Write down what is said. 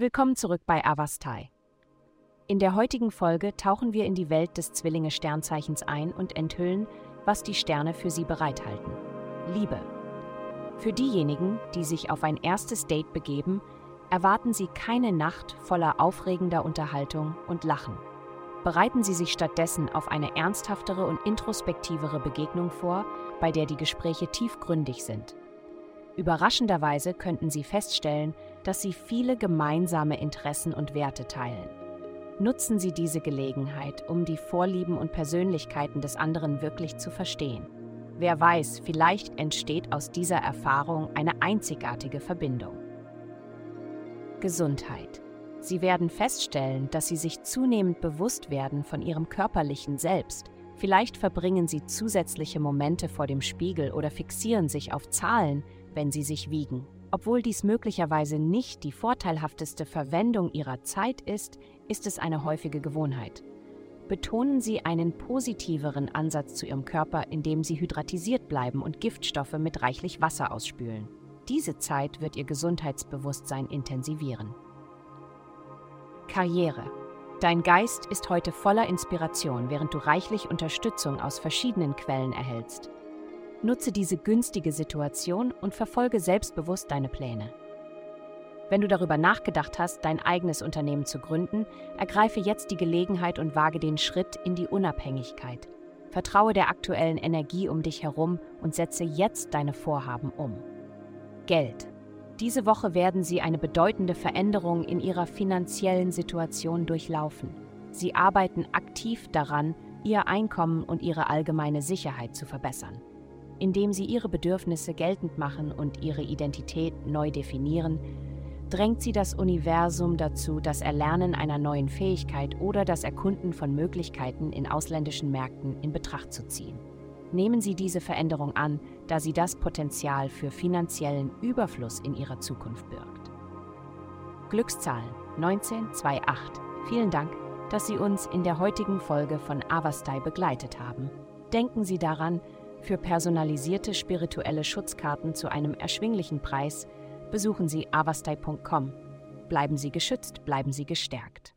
Willkommen zurück bei Avastai. In der heutigen Folge tauchen wir in die Welt des Zwillinge-Sternzeichens ein und enthüllen, was die Sterne für sie bereithalten. Liebe. Für diejenigen, die sich auf ein erstes Date begeben, erwarten Sie keine Nacht voller aufregender Unterhaltung und Lachen. Bereiten Sie sich stattdessen auf eine ernsthaftere und introspektivere Begegnung vor, bei der die Gespräche tiefgründig sind. Überraschenderweise könnten Sie feststellen, dass Sie viele gemeinsame Interessen und Werte teilen. Nutzen Sie diese Gelegenheit, um die Vorlieben und Persönlichkeiten des anderen wirklich zu verstehen. Wer weiß, vielleicht entsteht aus dieser Erfahrung eine einzigartige Verbindung. Gesundheit. Sie werden feststellen, dass Sie sich zunehmend bewusst werden von Ihrem körperlichen Selbst. Vielleicht verbringen Sie zusätzliche Momente vor dem Spiegel oder fixieren sich auf Zahlen, wenn Sie sich wiegen. Obwohl dies möglicherweise nicht die vorteilhafteste Verwendung Ihrer Zeit ist, ist es eine häufige Gewohnheit betonen Sie einen positiveren Ansatz zu Ihrem Körper, indem Sie hydratisiert bleiben und Giftstoffe mit reichlich Wasser ausspülen. Diese Zeit wird Ihr Gesundheitsbewusstsein intensivieren. Karriere. Dein Geist ist heute voller Inspiration, während du reichlich Unterstützung aus verschiedenen Quellen erhältst. Nutze diese günstige Situation und verfolge selbstbewusst deine Pläne. Wenn du darüber nachgedacht hast, dein eigenes Unternehmen zu gründen, ergreife jetzt die Gelegenheit und wage den Schritt in die Unabhängigkeit. Vertraue der aktuellen Energie um dich herum und setze jetzt deine Vorhaben um. Geld. Diese Woche werden Sie eine bedeutende Veränderung in Ihrer finanziellen Situation durchlaufen. Sie arbeiten aktiv daran, Ihr Einkommen und Ihre allgemeine Sicherheit zu verbessern. Indem Sie Ihre Bedürfnisse geltend machen und Ihre Identität neu definieren, drängt sie das Universum dazu, das Erlernen einer neuen Fähigkeit oder das Erkunden von Möglichkeiten in ausländischen Märkten in Betracht zu ziehen. Nehmen Sie diese Veränderung an, da sie das Potenzial für finanziellen Überfluss in Ihrer Zukunft birgt. Glückszahlen 1928. Vielen Dank, dass Sie uns in der heutigen Folge von Avastai begleitet haben. Denken Sie daran, für personalisierte spirituelle Schutzkarten zu einem erschwinglichen Preis Besuchen Sie avastai.com. Bleiben Sie geschützt, bleiben Sie gestärkt.